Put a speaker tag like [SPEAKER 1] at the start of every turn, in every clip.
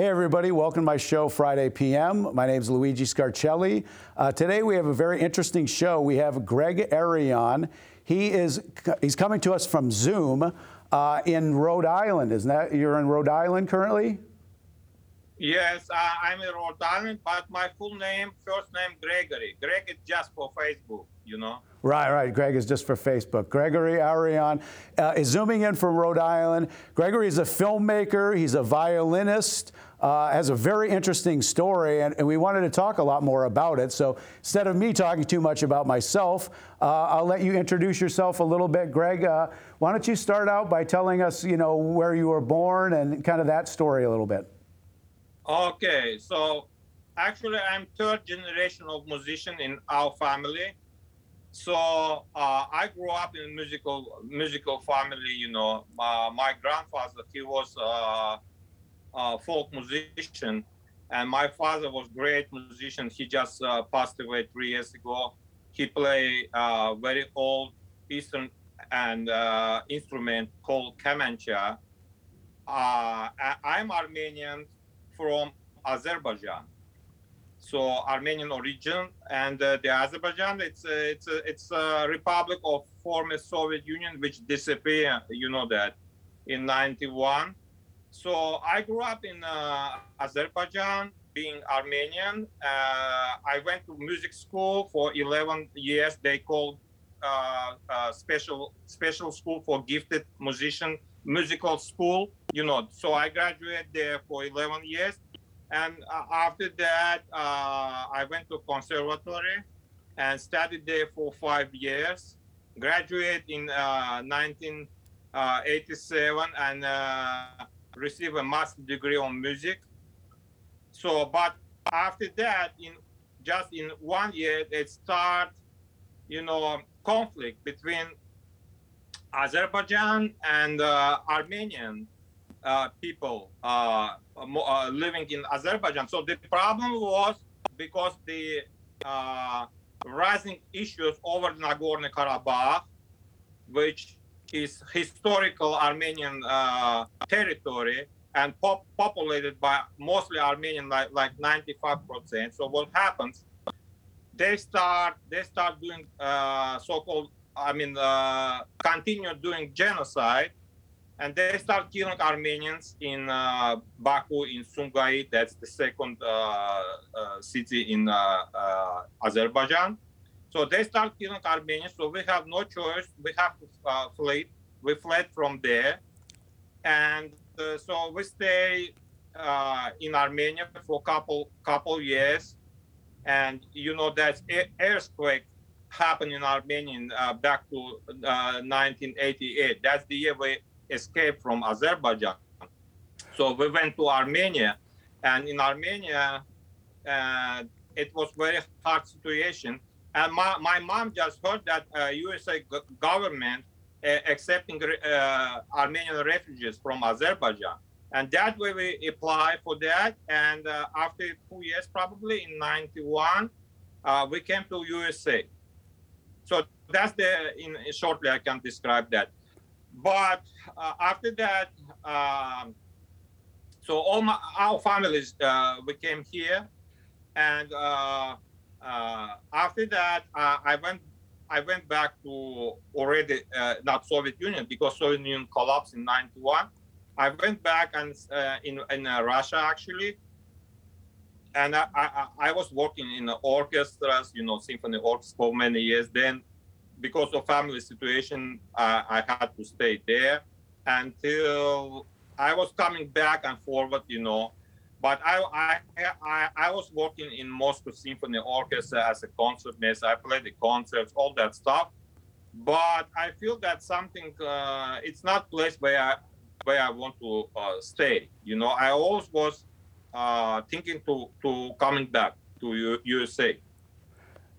[SPEAKER 1] Hey, everybody, welcome to my show, Friday PM. My name is Luigi Scarcelli. Uh, today we have a very interesting show. We have Greg Ayriyan. He is he's coming to us from Zoom uh, in Rhode Island. Isn't that you're in Rhode Island currently?
[SPEAKER 2] Yes, uh, I'm in Rhode Island, but my full name, first name Gregory. Greg is just for Facebook, you know.
[SPEAKER 1] Right, right. Greg is just for Facebook. Gregory Ayriyan uh, is zooming in from Rhode Island. Gregory is a filmmaker. He's a violinist. Uh, has a very interesting story, and, and, we wanted to talk a lot more about it. So instead of me talking too much about myself, uh, I'll let you introduce yourself a little bit, Greg. Uh, why don't you start out by telling us, you know, where you were born and kind of that story a little bit?
[SPEAKER 2] Okay, so actually, I'm third generation of musician in our family. So uh, I grew up in musical musical family. You know, uh, my grandfather he was uh, folk musician, and my father was great musician. He just uh, passed away three years ago. He played uh, very old Eastern and uh, instrument called kamancha. I'm Armenian from Azerbaijan so Armenian origin, and uh, the Azerbaijan it's a, it's a, it's a republic of former Soviet Union which disappeared. You know that in '91. So I grew up in uh, Azerbaijan, being Armenian. Uh, I went to music school for 11 years. They called uh, uh, special special school for gifted musician musical school. You know, so I graduated there for 11 years and uh, after that, uh, I went to conservatory and studied there for five years. Graduated in 1987 uh, and received a master degree on music. So, but after that, in just in one year, it started, you know, conflict between Azerbaijan and uh, Armenian uh, people uh, uh, living in Azerbaijan. So the problem was because the uh, rising issues over Nagorno Karabakh, which is historical Armenian uh, territory and pop- populated by mostly Armenian, like, like 95%. So what happens? They start they start doing uh, so-called I mean continue doing genocide and they start killing Armenians in uh, Baku, in Sumgait. That's the second uh, uh, city in uh, uh, Azerbaijan. So they start killing Armenians. So we have no choice. We have to uh, flee. We fled from there, and so we stay in Armenia for a couple couple years. And you know that earthquake happened in Armenia back to 1988. That's the year we escaped from Azerbaijan. So we went to Armenia, and in Armenia, uh, it was very hard situation. And my, my mom just heard that uh, USA government uh, accepting uh, Armenian refugees from Azerbaijan. And that way we apply for that. And uh, after two years, probably in 91, uh, we came to USA. So that's the, in shortly, I can describe that but uh, after that, um, so all my, our families uh, we came here, and uh, uh after that, uh, I went I went back to already uh, not Soviet Union because Soviet Union collapsed in '91. I went back and in in Russia actually, and I, I, I was working in orchestras, you know, symphony orchestras for many years. Then because of family situation, uh, I had to stay there until I was coming back and forward, you know. But I, I, I, I was working in Moscow Symphony Orchestra as a concert concertmaster. I played the concerts, all that stuff. But I feel that something, uh, it's not place where I, where I want to uh, stay. You know, I always was uh, thinking to, to coming back to U- USA.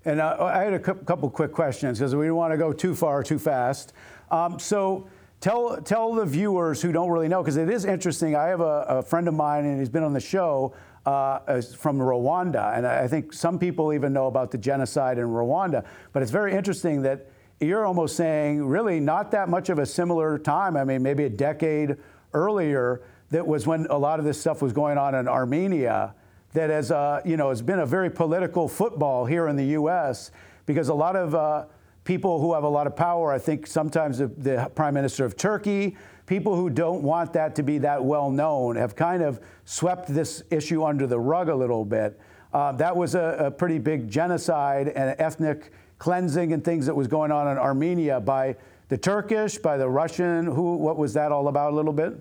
[SPEAKER 1] And I had a couple quick questions because we don't want to go too far too fast. Um, so tell tell the viewers who don't really know because it is interesting. I have a, a, friend of mine and he's been on the show uh, from Rwanda, and I think some people even know about the genocide in Rwanda. But it's very interesting that you're almost saying really not that much of a similar time. I mean, maybe a decade earlier that was when a lot of this stuff was going on in Armenia that has, uh, you know, has been a very political football here in the U.S. because a lot of uh, people who have a lot of power, I think sometimes the, the, Prime Minister of Turkey, people who don't want that to be that well known, have kind of swept this issue under the rug a little bit. Uh, that was a, a, pretty big genocide and ethnic cleansing and things that was going on in Armenia by the Turkish, by the Russian. Who? What was that all about? A little bit.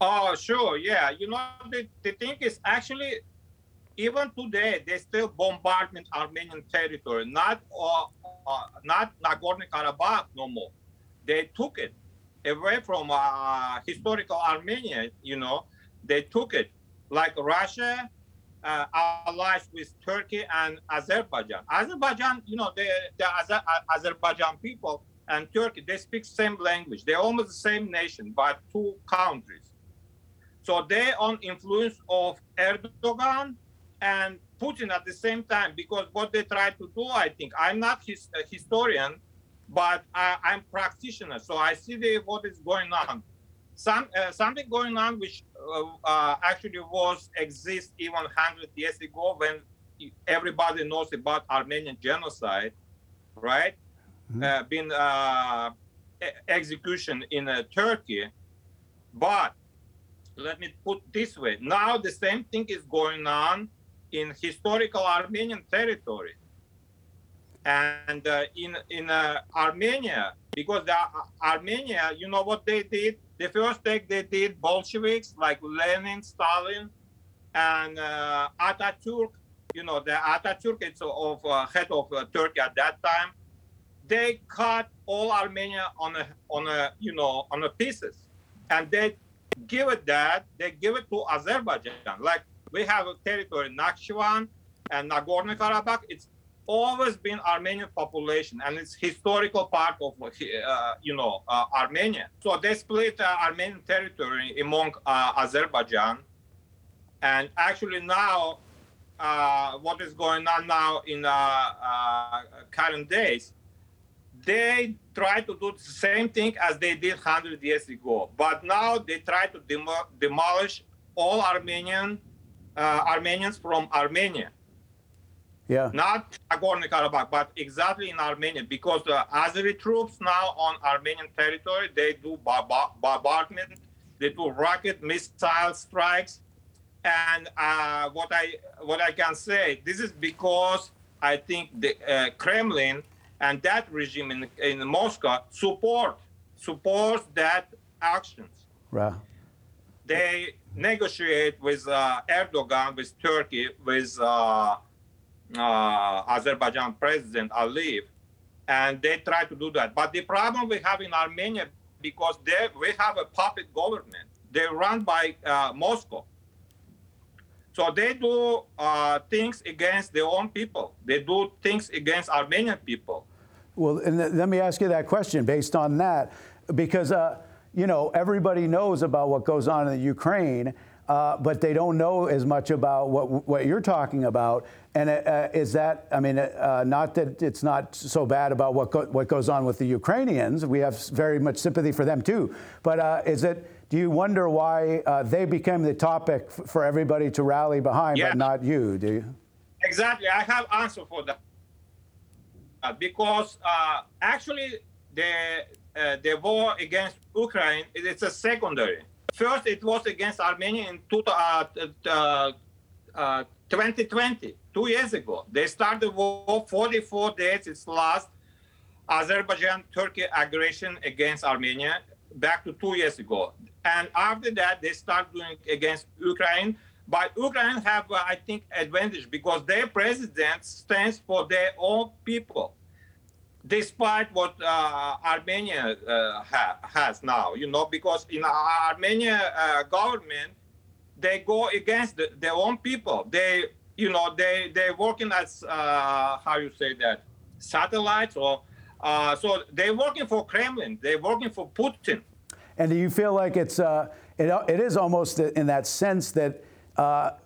[SPEAKER 2] Oh, sure, yeah. You know, the, the thing is actually, even today, they still bombardment Armenian territory, not uh, uh, not Nagorno-Karabakh no more. They took it away from uh, historical Armenia, you know, they took it. Like Russia uh, allies with Turkey and Azerbaijan. Azerbaijan, you know, the, the Azer- Azerbaijan people and Turkey, they speak same language. They're almost the same nation, but two countries. So they on influence of Erdogan and Putin at the same time because what they try to do, I think, I'm not his, a historian, but I, am practitioner, so I see the, what is going on. Some uh, something going on which uh, uh, actually was exist even 100 years ago when everybody knows about Armenian genocide, right? Mm-hmm. Uh, been uh, execution in uh, Turkey, but let me put this way. Now the same thing is going on in historical Armenian territory. And uh, in in uh, Armenia, because the, uh, Armenia, you know what they did? The first thing they did, Bolsheviks like Lenin, Stalin, and uh, Ataturk. You know, the Ataturk, it's of uh, head of uh, Turkey at that time. They cut all Armenia on a on a you know on a pieces, and they give it that, they give it to Azerbaijan. Like we have a territory, Nakhchivan and Nagorno-Karabakh. It's always been Armenian population, and it's historical part of uh, you know uh, Armenia. So they split uh, Armenian territory among uh, Azerbaijan, and actually now. Uh, what is going on now in uh, current days they try to do the same thing as they did 100 years ago. But now they try to demo- demolish all Armenian uh, Armenians from Armenia.
[SPEAKER 1] Yeah.
[SPEAKER 2] Not Nagorno-Karabakh, but exactly in Armenia, because the Azeri troops now on Armenian territory, they do bombardment, they do rocket missile strikes, and uh, what I what I can say, this is because I think the uh, Kremlin and that regime in, in Moscow support supports that actions.
[SPEAKER 1] Right.
[SPEAKER 2] They negotiate with uh, Erdogan, with Turkey, with uh, uh, Azerbaijan President Aliyev, and they try to do that. But the problem we have in Armenia, because they, we have a puppet government, they're run by uh, Moscow. So they do uh, things against their own people. They do things against Armenian people.
[SPEAKER 1] Well, and let me ask you that question based on that, because uh, you know everybody knows about what goes on in the Ukraine, uh, but they don't know as much about what what you're talking about. And uh, uh is that, I mean, uh, not that it's not so bad about what go, what goes on with the Ukrainians. We have very much sympathy for them too. But uh, is it? Do you wonder why they became the topic for everybody to rally behind, but not you? Do you?
[SPEAKER 2] Exactly. I have answer for that uh, because uh, actually the uh, the war against Ukraine it's a secondary. First, it was against Armenia in two, 2020, two years ago. They started the war 44 days. It's last. Azerbaijan Turkey aggression against Armenia back to two years ago. And after that, they start doing against Ukraine. But Ukraine have, uh, I think, advantage because their president stands for their own people, despite what uh, Armenia uh, ha- has now. You know, because in Armenia uh, government, they go against the, their own people. They, you know, they they working as uh, how you say that satellites or uh, so they're working for Kremlin. They're working for Putin.
[SPEAKER 1] And do you feel like it's uh, it, it is almost in that sense that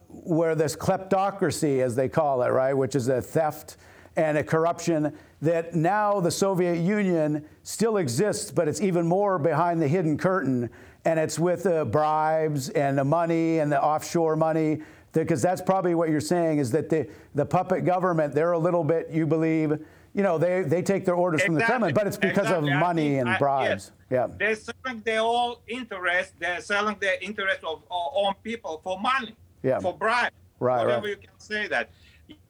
[SPEAKER 1] where this kleptocracy, as they call it, right, which is a theft and a corruption that now the Soviet Union still exists, but it's even more behind the hidden curtain. and it's with the bribes and the money and the offshore money because that's probably what you're saying is that the, the puppet government, they're a little bit, you believe, you know, they, they take their orders exactly. from the Kremlin, but it's because exactly. of money and bribes.
[SPEAKER 2] Yes. Yeah. They're selling their own interest, they're selling their interest of, of own people for money, yeah. for bribe. Right, whatever right. you can say that.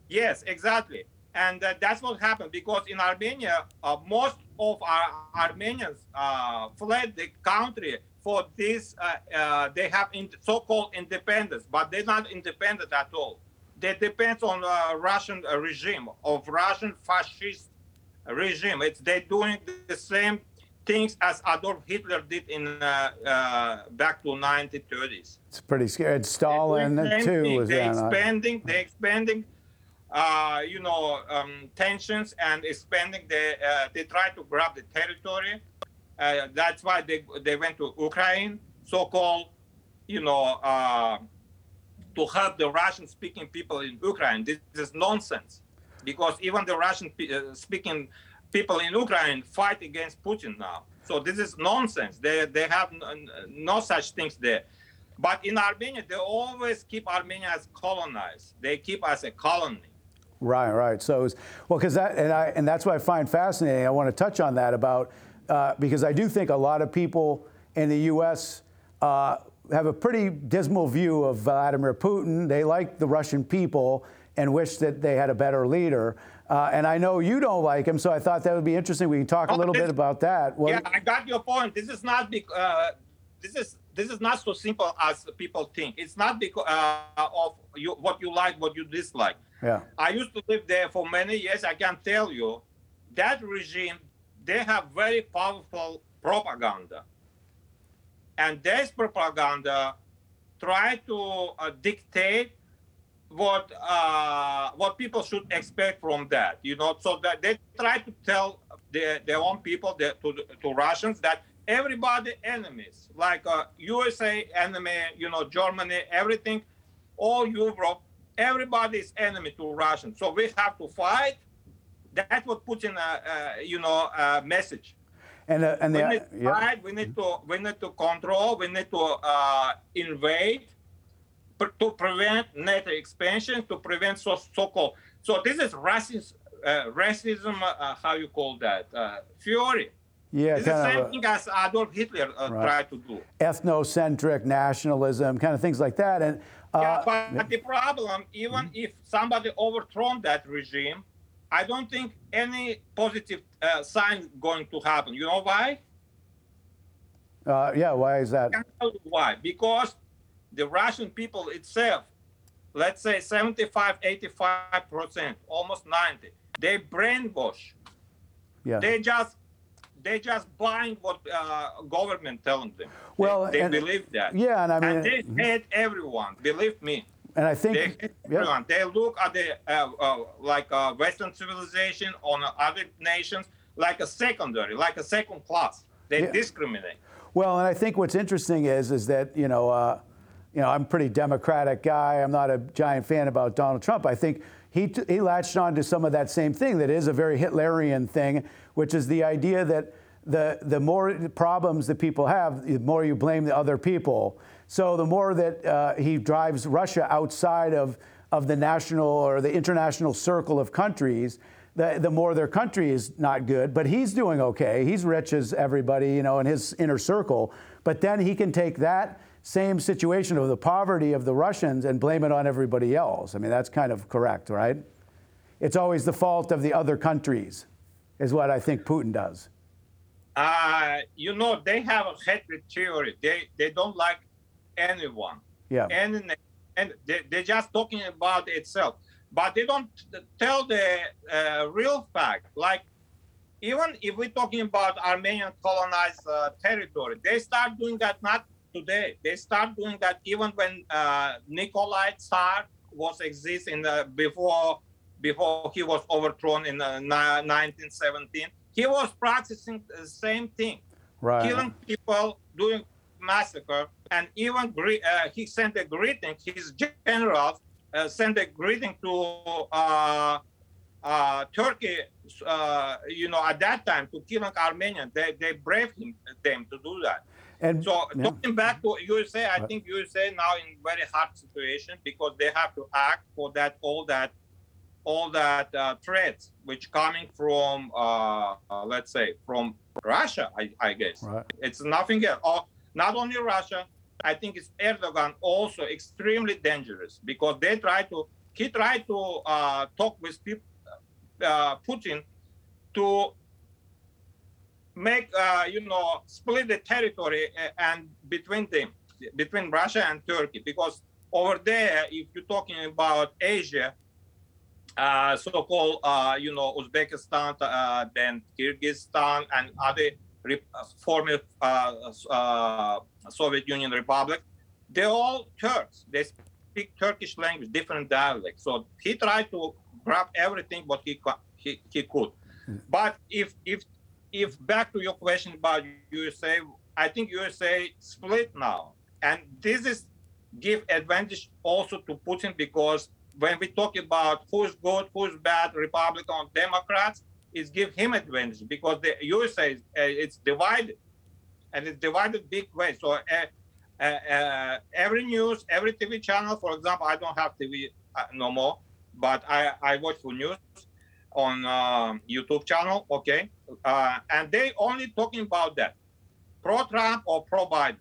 [SPEAKER 2] Yes, exactly. And uh, that's what happened because in Armenia, uh, most of our Armenians uh, fled the country for this. Uh, uh, they have in, so-called independence, but they're not independent at all. They depend on uh, Russian regime of Russian fascist regime. It's they're doing the same things as Adolf Hitler did in back to 1930s.
[SPEAKER 1] It's pretty scary. Stalin too
[SPEAKER 2] was they expanding. They expanding uh, you know, um, tensions and expanding. They uh, they try to grab the territory. Uh, that's why they they went to Ukraine, so-called, you know, uh, to help the Russian-speaking people in Ukraine. This, this is nonsense, because even the Russian-speaking uh, people in Ukraine fight against Putin now. So this is nonsense. They they have no, no such things there. But in Armenia, they always keep Armenia as colonized. They keep as a colony.
[SPEAKER 1] Right, right. So, was, well, because that and I and that's what I find fascinating. I want to touch on that about uh, because I do think a lot of people in the U.S. Uh, have a pretty dismal view of Vladimir Putin. They like the Russian people and wish that they had a better leader. Uh, and I know you don't like him, so I thought that would be interesting. We can talk oh, a little this, bit about that.
[SPEAKER 2] Well, yeah, I got your point. This is not big. Uh, this is this is not so simple as people think. It's not because uh, of you, what you like, what you dislike.
[SPEAKER 1] Yeah.
[SPEAKER 2] I used to live there for many years. I can tell you that regime, they have very powerful propaganda. And this propaganda try to uh, dictate what uh, what people should expect from that. You know, so that they try to tell their, their own people, their, to, to Russians, that everybody enemies, like uh, USA enemy, you know, Germany, everything, all Europe everybody is enemy to Russians. So we have to fight. That's what Putin, uh, uh, you know, uh, message.
[SPEAKER 1] And, uh, and
[SPEAKER 2] we
[SPEAKER 1] the,
[SPEAKER 2] need to yeah. fight. We need to we need to control. We need to uh, invade to prevent NATO expansion. To prevent so so-called. So this is racism. Uh, racism. how you call that? fury.
[SPEAKER 1] Yeah,
[SPEAKER 2] it's the same thing as Adolf Hitler uh, right. tried to do.
[SPEAKER 1] Ethnocentric nationalism, kind of things like that. And
[SPEAKER 2] uh, yeah, but, but the problem, even mm-hmm. if somebody overthrown that regime, I don't think any positive uh, sign going to happen. You know why?
[SPEAKER 1] Uh, yeah, why is that?
[SPEAKER 2] why? Because the Russian people itself, let's say 75, 85 percent, almost 90, they brainwash. Yeah. They just they just buying what uh, government telling them. Well, they, they believe that.
[SPEAKER 1] Yeah, and I mean,
[SPEAKER 2] and they mm-hmm. hate everyone. Believe me.
[SPEAKER 1] And I think
[SPEAKER 2] they yeah. everyone. They look at the uh, uh, like uh, Western civilization on other nations like a secondary, like a second class. They yeah. discriminate.
[SPEAKER 1] Well, and I think what's interesting is is that you know. You know, I'm a pretty democratic guy. I'm not a giant fan about Donald Trump. I think he, t- he latched on to some of that same thing that is a very Hitlerian thing, which is the idea that the, the more problems that people have, the more you blame the other people. So the more that uh, he drives Russia outside of, of the national or the international circle of countries, the, the more their country is not good. But he's doing okay. He's rich as everybody, you know, in his inner circle. But then he can take that same situation of the poverty of the Russians and blame it on everybody else. I mean, that's kind of correct, right? It's always the fault of the other countries, is what I think Putin does.
[SPEAKER 2] Uh, you know, they have a hatred theory. They they don't like anyone.
[SPEAKER 1] Yeah.
[SPEAKER 2] And and they, they're just talking about itself, but they don't tell the uh, real fact. Like even if we're talking about Armenian colonized uh, territory, they start doing that not today. They start doing that even when uh, Nikolai Tsar was existing the, before before he was overthrown in 1917. Uh, he was practicing the same thing,
[SPEAKER 1] right.
[SPEAKER 2] killing people, doing massacre, and even uh, he sent a greeting. His generals uh, sent a greeting to uh, uh, Turkey, uh, you know, at that time to killing Armenians. They, they braved him, them to do that.
[SPEAKER 1] And
[SPEAKER 2] So
[SPEAKER 1] yeah.
[SPEAKER 2] talking back to USA, I think USA now in very hard situation because they have to act for that all that all that uh, threats which coming from uh, uh, let's say from Russia, I, I guess.
[SPEAKER 1] Right.
[SPEAKER 2] It's nothing else. Or not only Russia, I think it's Erdogan also extremely dangerous because they try to he tried to uh, talk with people, uh, Putin to make uh, you know split the territory uh, and between them between Russia and Turkey because over there if you're talking about Asia uh, so-called uh, you know Uzbekistan uh, then Kyrgyzstan and other re- former uh, uh, Soviet Union republic they're all Turks. They speak Turkish language different dialects. So he tried to grab everything what he he, he could. But if if if back to your question about USA, I think USA split now, and this is give advantage also to Putin because when we talk about who's good, who's bad, Republican, Democrats, it give him advantage because the USA is uh, it's divided, and it's divided big way. So uh, uh, uh, every news, every TV channel, for example, I don't have TV uh, no more, but I I watch for news on uh, YouTube channel, okay, uh, and they only talking about that, pro Trump or pro Biden.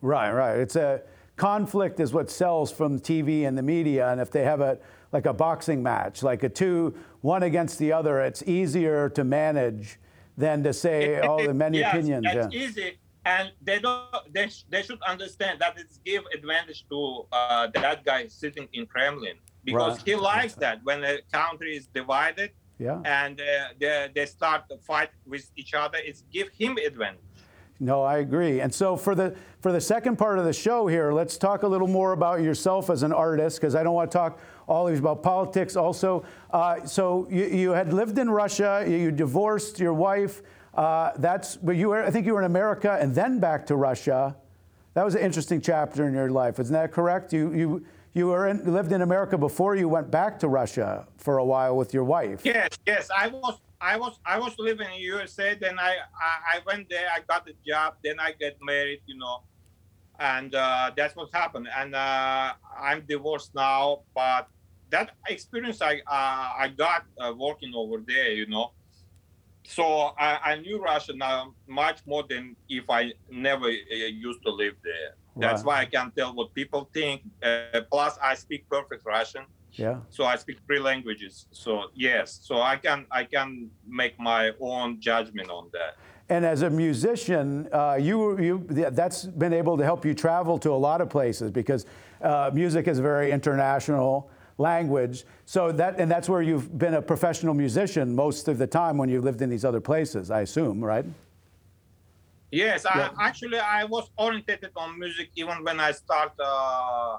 [SPEAKER 1] Right, right. It's a conflict is what sells from TV and the media, and if they have a like a boxing match, like a two one against the other, it's easier to manage than to say all the many
[SPEAKER 2] yes,
[SPEAKER 1] opinions.
[SPEAKER 2] It's
[SPEAKER 1] yeah.
[SPEAKER 2] easy, and they don't. They, sh- they should understand that it's give advantage to uh, that guy sitting in Kremlin because
[SPEAKER 1] Right.
[SPEAKER 2] he likes that when a country is divided
[SPEAKER 1] Yeah.
[SPEAKER 2] and uh, they, they start to fight with each other. It's give him advantage.
[SPEAKER 1] No, I agree. And so for the for the second part of the show here, let's talk a little more about yourself as an artist, because I don't want to talk always about politics. Also, uh, so you, you had lived in Russia, you, divorced your wife. Uh, that's but you were I think you were in America and then back to Russia. That was an interesting chapter in your life, isn't that correct? You you you were in, lived in America before you went back to Russia for a while with your wife.
[SPEAKER 2] Yes, yes. I was, I was, I was living in USA. Then I, I, I went there. I got a job. Then I get married. You know, and uh, that's what happened. And uh, I'm divorced now. But that experience I, uh, I got uh, working over there. You know, so I, I knew Russia now much more than if I never uh, used to live there. That's why I can tell what people think. Uh, plus, I speak perfect Russian
[SPEAKER 1] Yeah.
[SPEAKER 2] so I speak three languages. So yes, so I can I can make my own judgment on that.
[SPEAKER 1] And as a musician, uh, you, you, that's been able to help you travel to a lot of places because uh, music is a very international language. So that, and that's where you've been a professional musician most of the time when you lived in these other places, I assume, right?
[SPEAKER 2] Yes,
[SPEAKER 1] Yeah.
[SPEAKER 2] I, actually I was orientated on music even when I start uh,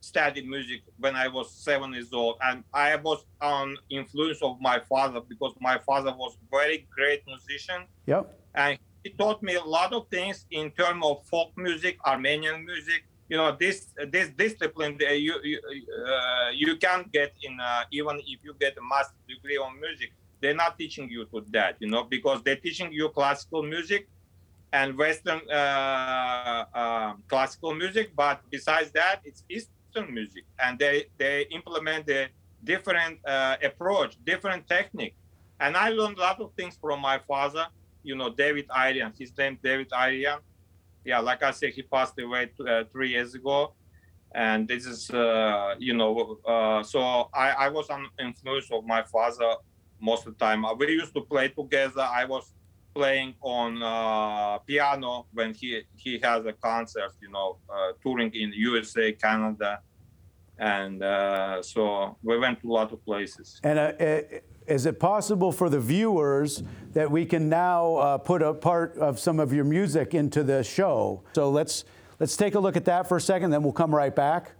[SPEAKER 2] study music when I was seven years old, and I was on influence of my father because my father was very great musician.
[SPEAKER 1] Yep.
[SPEAKER 2] and he taught me a lot of things in terms of folk music, Armenian music. You know, this this discipline that you you, uh, you can't get in uh, even if you get a master degree on music. They're not teaching you to that, you know, because they're teaching you classical music and Western uh, uh, classical music. But besides that, it's Eastern music, and they they implement a different uh, approach, different technique. And I learned a lot of things from my father you know David Ayriyan. His name David Ayriyan. Yeah, like I said, he passed away three years ago, and this is uh, you know uh, so I, I was on influence of my father most of the time. We used to play together. I was playing on uh, piano when he he has a concert, you know, uh, touring in USA, Canada, and uh, so we went to a lot of places.
[SPEAKER 1] And uh, uh, is it possible for the viewers that we can now uh, put a part of some of your music into the show? So let's let's take a look at that for a second, then we'll come right back.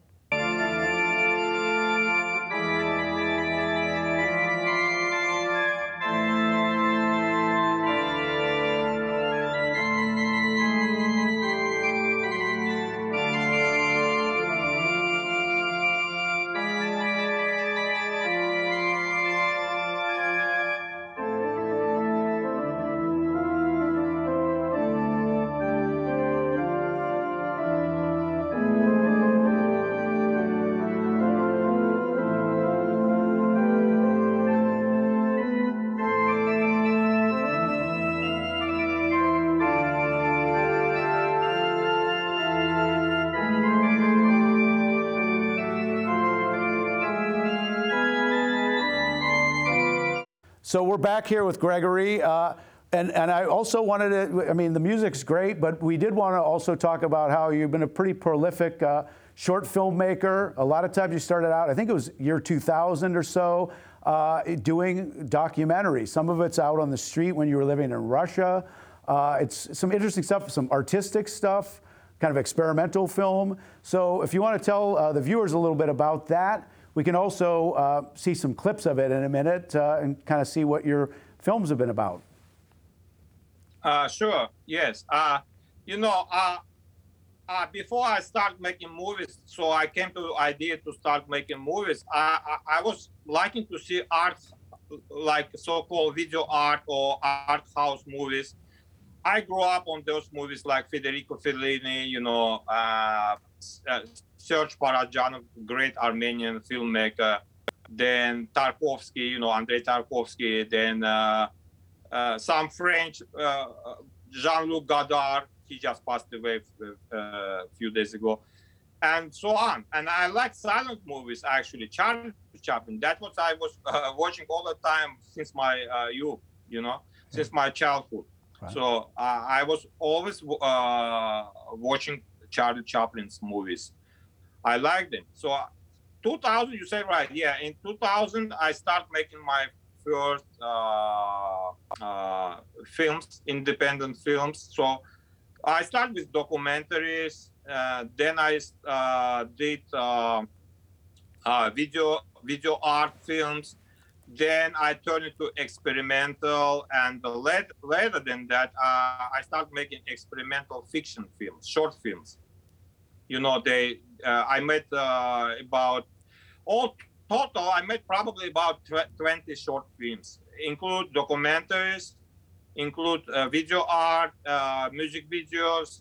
[SPEAKER 1] So we're back here with Gregory. Uh, and, and I also wanted to, I mean, the music's great, but we did want to also talk about how you've been a pretty prolific uh, short filmmaker. A lot of times you started out, I think it was year 2000 or so, uh, doing documentaries. Some of it's out on the street when you were living in Russia. Uh, it's some interesting stuff, some artistic stuff, kind of experimental film. So if you want to tell uh, the viewers a little bit about that, we can also uh, see some clips of it in a minute uh, and kind of see what your films have been about.
[SPEAKER 2] Uh, sure. Yes. Uh, you know, uh, uh, before I start making movies, so I came to the idea to start making movies. I, I, I was liking to see art, like so-called video art or art house movies. I grew up on those movies like Federico Fellini, you know, uh, uh Serge Parajanov, great Armenian filmmaker. Then Tarkovsky, you know, Andrei Tarkovsky. Then uh, uh, some French, uh, Jean-Luc Godard, he just passed away uh, a few days ago, and so on. And I like silent movies actually. Charlie Chaplin. That's what I was uh, watching all the time since my uh, youth. You know, since my childhood. Right. So uh, I was always uh, watching Charlie Chaplin's movies. I like them. So 2000, you say right? Yeah, in 2000 I start making my first uh, films, independent films. So I started with documentaries. Uh, then I uh, did uh, uh, video video art films. Then I turned into experimental, and later, later than that, uh, I started making experimental fiction films, short films. You know, they I made about all total. I made probably about tw- twenty short films, include documentaries, include uh, video art, uh, music videos,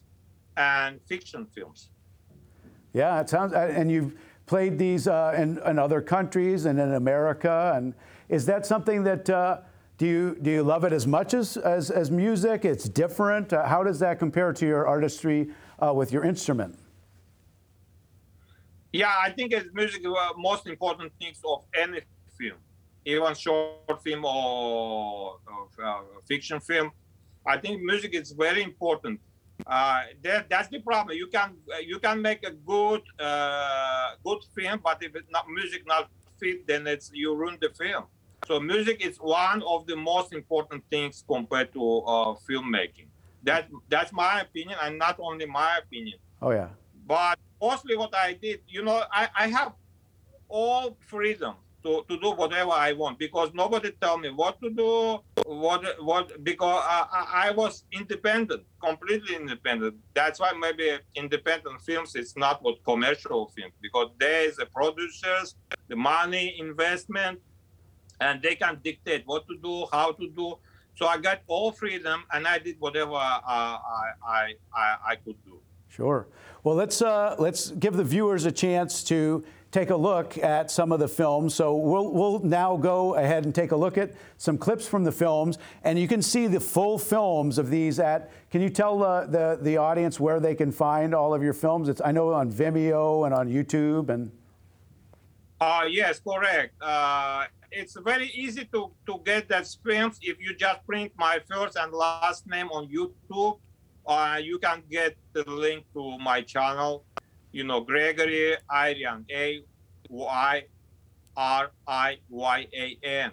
[SPEAKER 2] and fiction films.
[SPEAKER 1] Yeah, it sounds, uh, and you've played these uh, in, in, other countries and in America. And is that something that uh, do you do you love it as much as as, as music? It's different. Uh, how does that compare to your artistry with your instrument?
[SPEAKER 2] Yeah, I think it's music the most important things of any film even short film or, or uh, fiction film. I think music is very important. Uh, that, that's the problem. You can you can make a good uh, good film, but if it's not music not fit, then it's you ruin the film. So music is one of the most important things compared to uh, filmmaking. That that's my opinion, and not only my opinion.
[SPEAKER 1] Oh yeah.
[SPEAKER 2] But mostly what I did, you know, I, I have all freedom to, to do whatever I want because nobody tell me what to do, what what because I, I was independent, completely independent. That's why maybe independent films is not what commercial films because there is the producers, the money, investment, and they can dictate what to do, how to do. So I got all freedom and I did whatever I, I, I, I could do.
[SPEAKER 1] Sure. Well, let's uh, let's give the viewers a chance to take a look at some of the films. So we'll, we'll now go ahead and take a look at some clips from the films, and you can see the full films of these at. Can you tell uh, the the audience where they can find all of your films? It's I know on Vimeo and on YouTube and.
[SPEAKER 2] Uh, yes, correct. Uh, it's very easy to, to get that films if you just print my first and last name on YouTube. Uh, you can get the link to my channel you know, Gregory Ayriyan, A Y R I Y A N.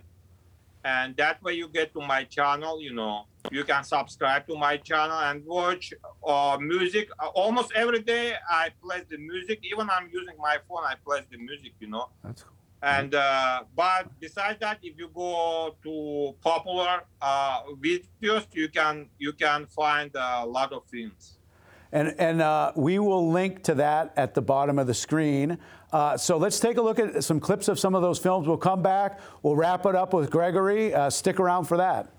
[SPEAKER 2] And that way you get to my channel, you know, you can subscribe to my channel and watch uh, music. Uh, almost every day I play the music. Even I'm using my phone, I play the music, you know.
[SPEAKER 1] That's cool.
[SPEAKER 2] And uh, but besides that, if you go to popular uh, videos, you can you can find a lot of films.
[SPEAKER 1] And, and uh, we will link to that at the bottom of the screen. Uh, so let's take a look at some clips of some of those films. We'll come back. We'll wrap it up with Gregory. Uh, stick around for that.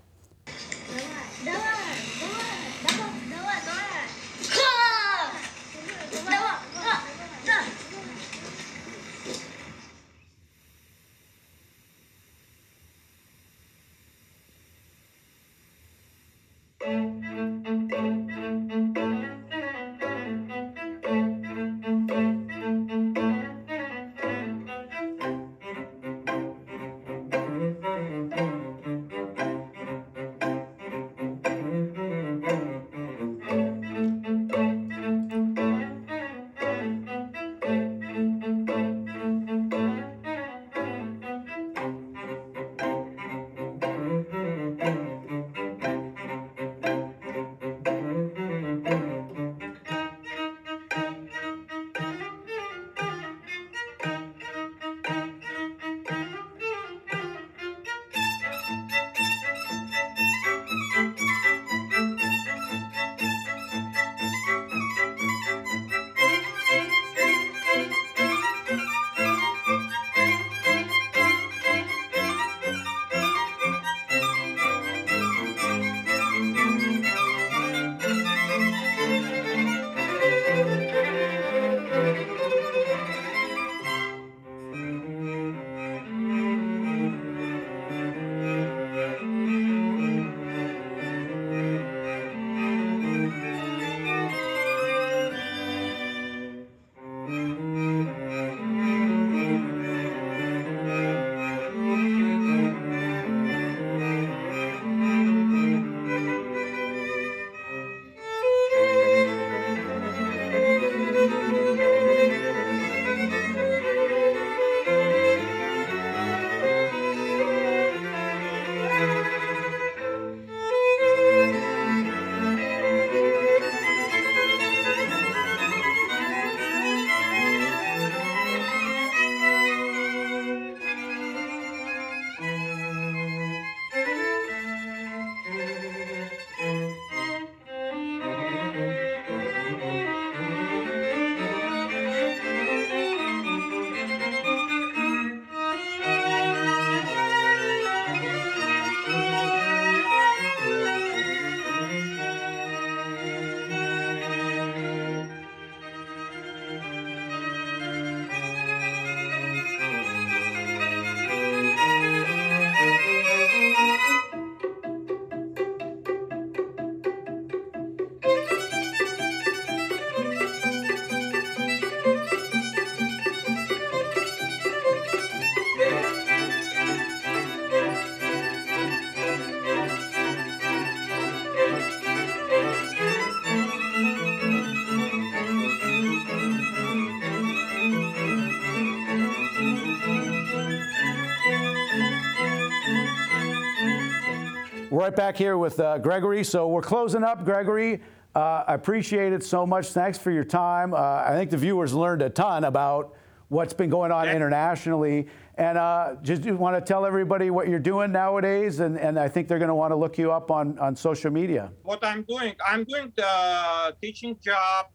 [SPEAKER 1] Right back here with uh, Gregory. So we're closing up, Gregory. Uh, I appreciate it so much. Thanks for your time. Uh, I think the viewers learned a ton about what's been going on internationally. And uh, just want to tell everybody what you're doing nowadays. And, and I think they're going to want to look you up on, on social media.
[SPEAKER 2] what I'm doing, I'm doing the teaching job.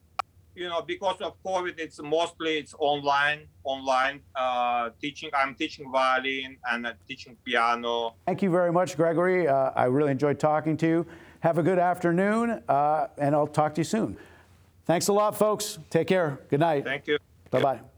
[SPEAKER 2] You know, because of COVID, it's mostly it's online, online uh, teaching. I'm teaching violin and uh, teaching piano.
[SPEAKER 1] Thank you very much, Gregory. Uh, I really enjoyed talking to you. Have a good afternoon, uh, and I'll talk to you soon. Thanks a lot, folks. Take care. Good night.
[SPEAKER 2] Thank you.
[SPEAKER 1] Bye bye.